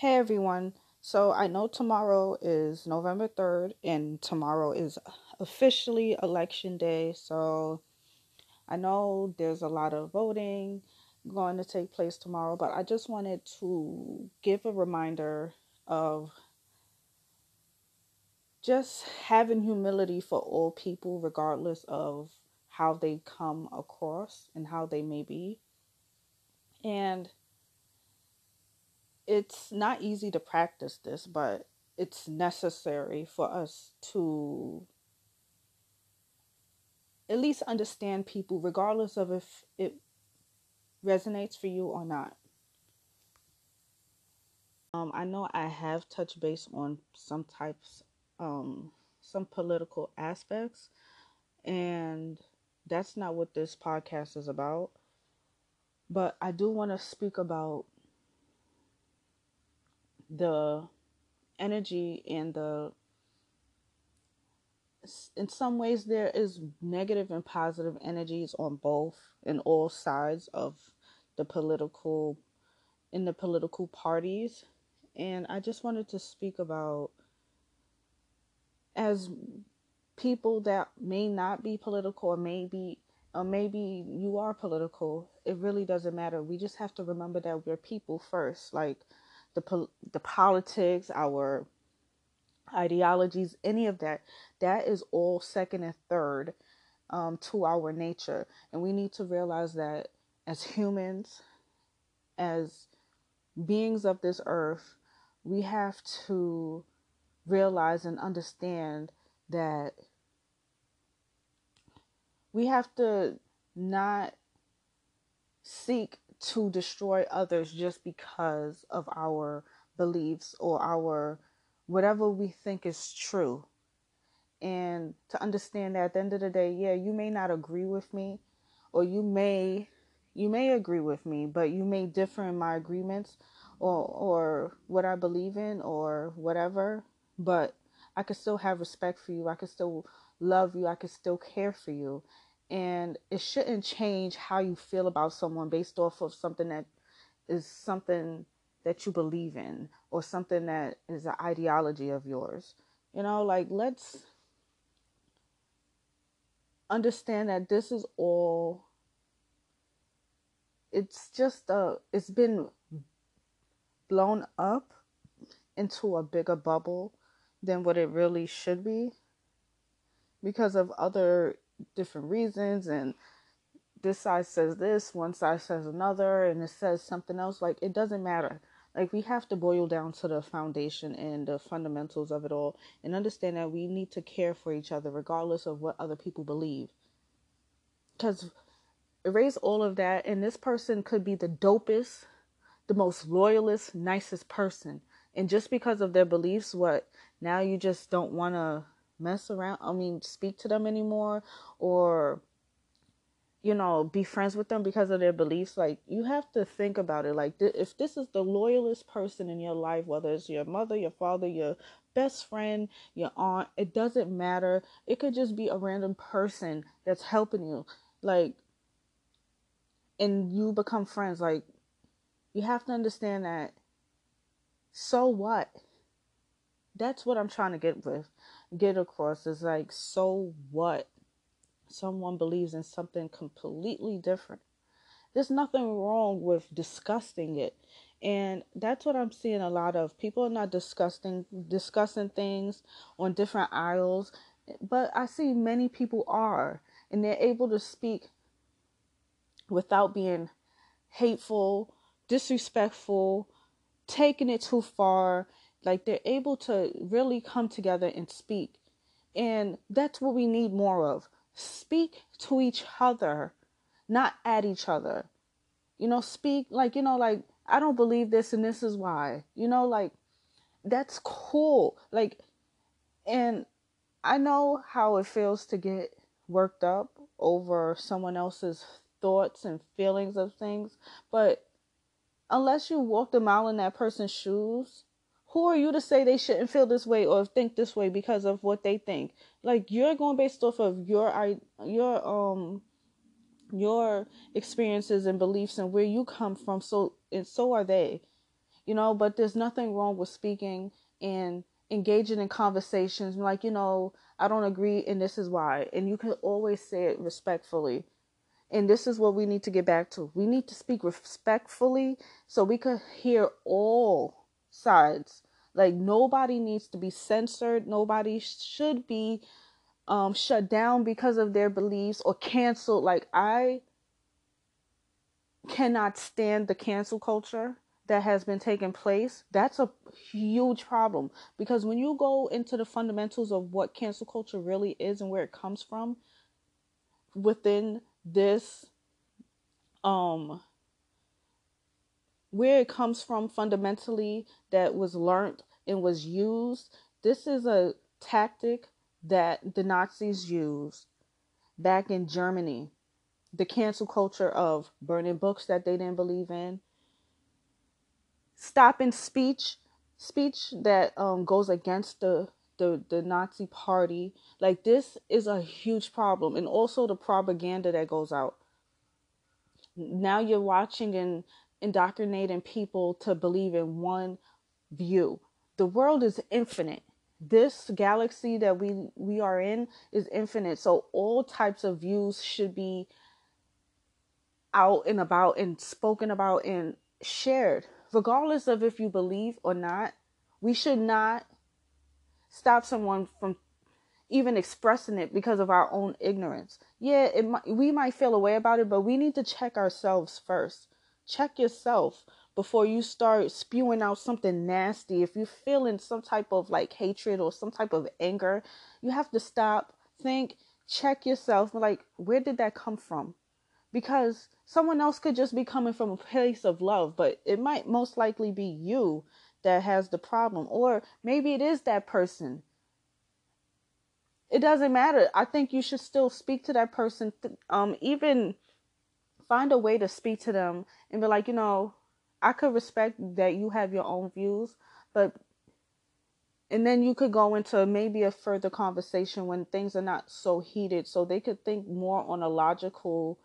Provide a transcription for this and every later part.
Hey everyone. So I know tomorrow is November 3rd and tomorrow is officially election day. So I know there's a lot of voting going to take place tomorrow, but I just wanted to give a reminder of just having humility for all people, regardless of how they come across and how they may be. And it's not easy to practice this, but it's necessary for us to at least understand people, regardless of if it resonates for you or not. Um, I know I have touched base on some types, um, some political aspects, and that's not what this podcast is about. But I do want to speak about the energy and the in some ways there is negative and positive energies on both in all sides of the political in the political parties. And i just wanted to speak about as people that may not be political or maybe or maybe you are political it really doesn't matter. We just have to remember that we're people first. Like the the politics, our ideologies, any of that, that is all second and third um, to our nature, and we need to realize that as humans, as beings of this earth, we have to realize and understand that we have to not seek to destroy others just because of our beliefs or our whatever we think is true. And to understand that at the end of the day, yeah, you may not agree with me or you may you may agree with me, but you may differ in my agreements or or what I believe in or whatever, but I could still have respect for you. I could still love you. I could still care for you and it shouldn't change how you feel about someone based off of something that is something that you believe in or something that is an ideology of yours. You know like let's understand that this is all it's just a it's been blown up into a bigger bubble than what it really should be because of other different reasons and this side says this, one side says another, and it says something else. Like, it doesn't matter. Like, we have to boil down to the foundation and the fundamentals of it all and understand that we need to care for each other regardless of what other people believe. Because erase all of that, and this person could be the dopest, the most loyalist, nicest person. And just because of their beliefs, what now you just don't want to mess around i mean speak to them anymore or you know be friends with them because of their beliefs like you have to think about it. Like th- if this is the loyalist person in your life whether it's your mother your father your best friend your aunt it doesn't matter. It could just be a random person that's helping you like and you become friends. Like you have to understand that so what? That's what i'm trying to get with get across is like, so what? Someone believes in something completely different. There's nothing wrong with discussing it. And that's what I'm seeing a lot of. People are not discussing discussing things on different aisles, but I see many people are and they're able to speak without being hateful, disrespectful, taking it too far, like they're able to really come together and speak. And that's what we need more of. Speak to each other, not at each other. You know, speak like, you know, like, I don't believe this and this is why. You know, like, that's cool. Like, and I know how it feels to get worked up over someone else's thoughts and feelings of things, but unless you walked a mile in that person's shoes, who are you to say they shouldn't feel this way or think this way because of what they think like you're going based off of your your um your experiences and beliefs and where you come from so and so are they you know, but there's nothing wrong with speaking and engaging in conversations like, you know, I don't agree and this is why. And you can always say it respectfully. And this is what we need to get back to. We need to speak respectfully so we could hear all sides. Like nobody needs to be censored. Nobody should be um, shut down because of their beliefs or canceled. Like I cannot stand the cancel culture that has been taking place, that's a huge problem because when you go into the fundamentals of what cancel culture really is and where it comes from within this um where it comes from fundamentally that was learned and was used this is a tactic that the Nazis used back in Germany the cancel culture of burning books that they didn't believe in stopping speech speech that um, goes against the, the the Nazi party. Like this is a huge problem, and also the propaganda that goes out. Now you're watching and indoctrinating people to believe in one view. The world is infinite. This galaxy that we we are in is infinite. So all types of views should be out and about and spoken about and shared regardless of if you believe or not, we should not stop someone from even expressing it because of our own ignorance. Yeah, it might, we might feel a way about it, but we need to check ourselves first. Check yourself before you start spewing out something nasty. If you're feeling some type of like hatred or some type of anger, you have to stop, think, check yourself. Like, where did that come from? Because someone else could just be coming from a place of love, but it might most likely be you that has the problem, or maybe it is that person. It doesn't matter. I think you should still speak to that person, um, even find a way to speak to them and be like, you know, I could respect that you have your own views, but and then you could go into maybe a further conversation when things are not so heated so they could think more on a logical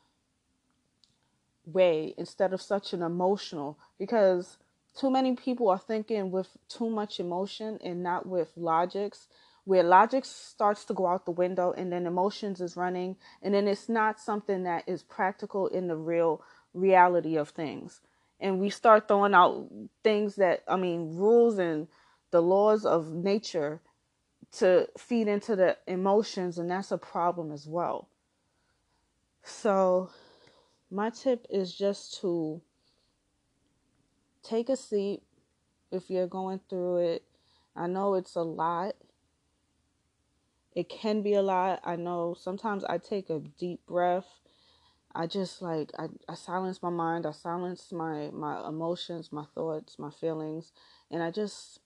way instead of such an emotional because too many people are thinking with too much emotion and not with logics where logic starts to go out the window and then emotions is running and then it's not something that is practical in the real reality of things and we start throwing out things that i mean rules and the laws of nature to feed into the emotions and that's a problem as well so my tip is just to take a seat if you're going through it. I know it's a lot. It can be a lot. I know sometimes I take a deep breath. I just like I, I silence my mind, I silence my my emotions, my thoughts, my feelings, and I just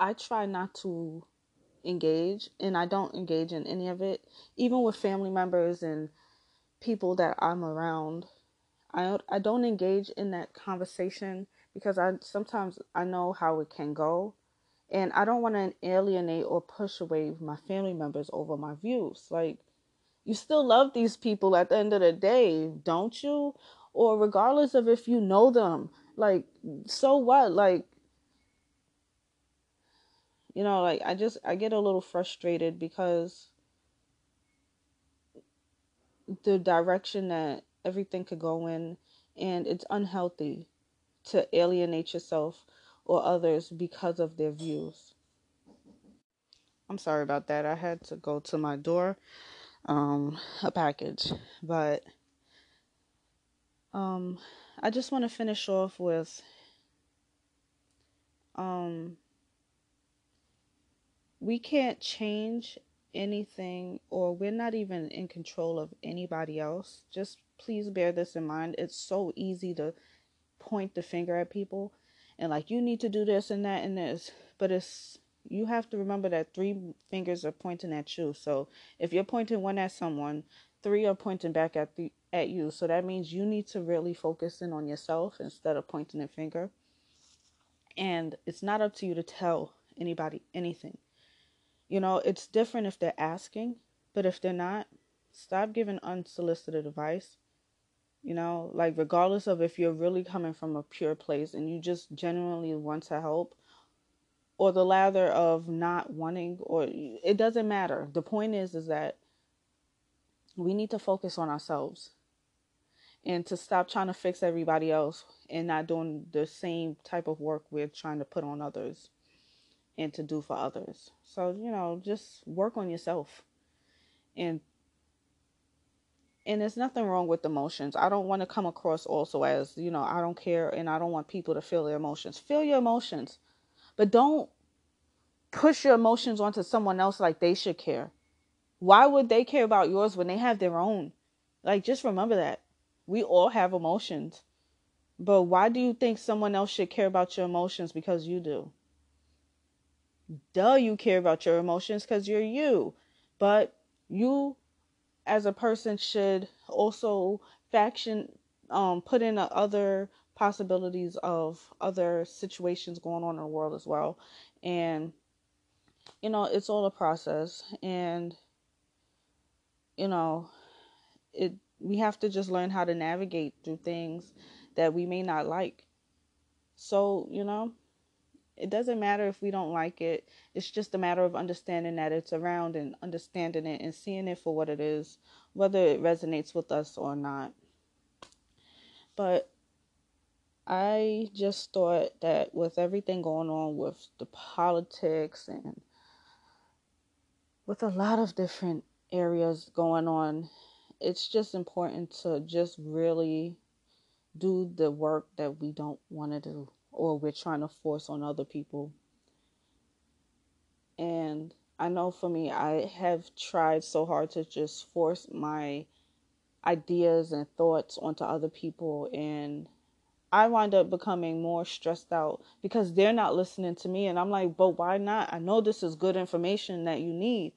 I try not to engage and I don't engage in any of it, even with family members and people that I'm around. I I don't engage in that conversation because I sometimes I know how it can go and I don't want to alienate or push away my family members over my views. Like you still love these people at the end of the day, don't you? Or regardless of if you know them, like so what? Like you know, like I just I get a little frustrated because the direction that everything could go in and it's unhealthy to alienate yourself or others because of their views. I'm sorry about that. I had to go to my door um a package, but um I just want to finish off with um we can't change anything or we're not even in control of anybody else. Just please bear this in mind. It's so easy to point the finger at people and like you need to do this and that and this, but it's you have to remember that three fingers are pointing at you. So if you're pointing one at someone, three are pointing back at the at you. So that means you need to really focus in on yourself instead of pointing a finger. And it's not up to you to tell anybody anything. You know, it's different if they're asking, but if they're not, stop giving unsolicited advice. You know, like regardless of if you're really coming from a pure place and you just genuinely want to help, or the lather of not wanting, or it doesn't matter. The point is, is that we need to focus on ourselves and to stop trying to fix everybody else and not doing the same type of work we're trying to put on others and to do for others. So, you know, just work on yourself. And and there's nothing wrong with emotions. I don't want to come across also as, you know, I don't care and I don't want people to feel their emotions. Feel your emotions. But don't push your emotions onto someone else like they should care. Why would they care about yours when they have their own? Like just remember that. We all have emotions. But why do you think someone else should care about your emotions because you do? Duh, you care about your emotions because you're you. But you, as a person, should also faction, um, put in other possibilities of other situations going on in the world as well. And, you know, it's all a process. And, you know, it we have to just learn how to navigate through things that we may not like. So, you know, it doesn't matter if we don't like it. It's just a matter of understanding that it's around and understanding it and seeing it for what it is, whether it resonates with us or not. But I just thought that with everything going on with the politics and with a lot of different areas going on it's just important to just really do the work that we don't want to do or we're trying to force on other people. And I know for me, I have tried so hard to just force my ideas and thoughts onto other people. And I wind up becoming more stressed out because they're not listening to me. And I'm like, but why not? I know this is good information that you need,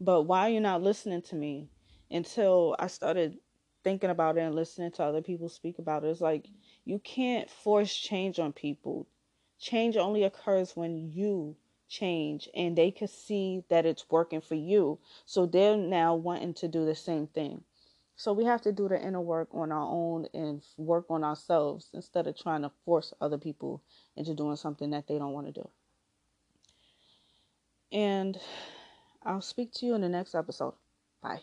but why are you not listening to me? until I started thinking about it and listening to other people speak about it. It's like you can't force change on people. Change only occurs when you change and they can see that it's working for you. So they're now wanting to do the same thing. So we have to do the inner work on our own and work on ourselves instead of trying to force other people into doing something that they don't want to do. And I'll speak to you in the next episode. Bye.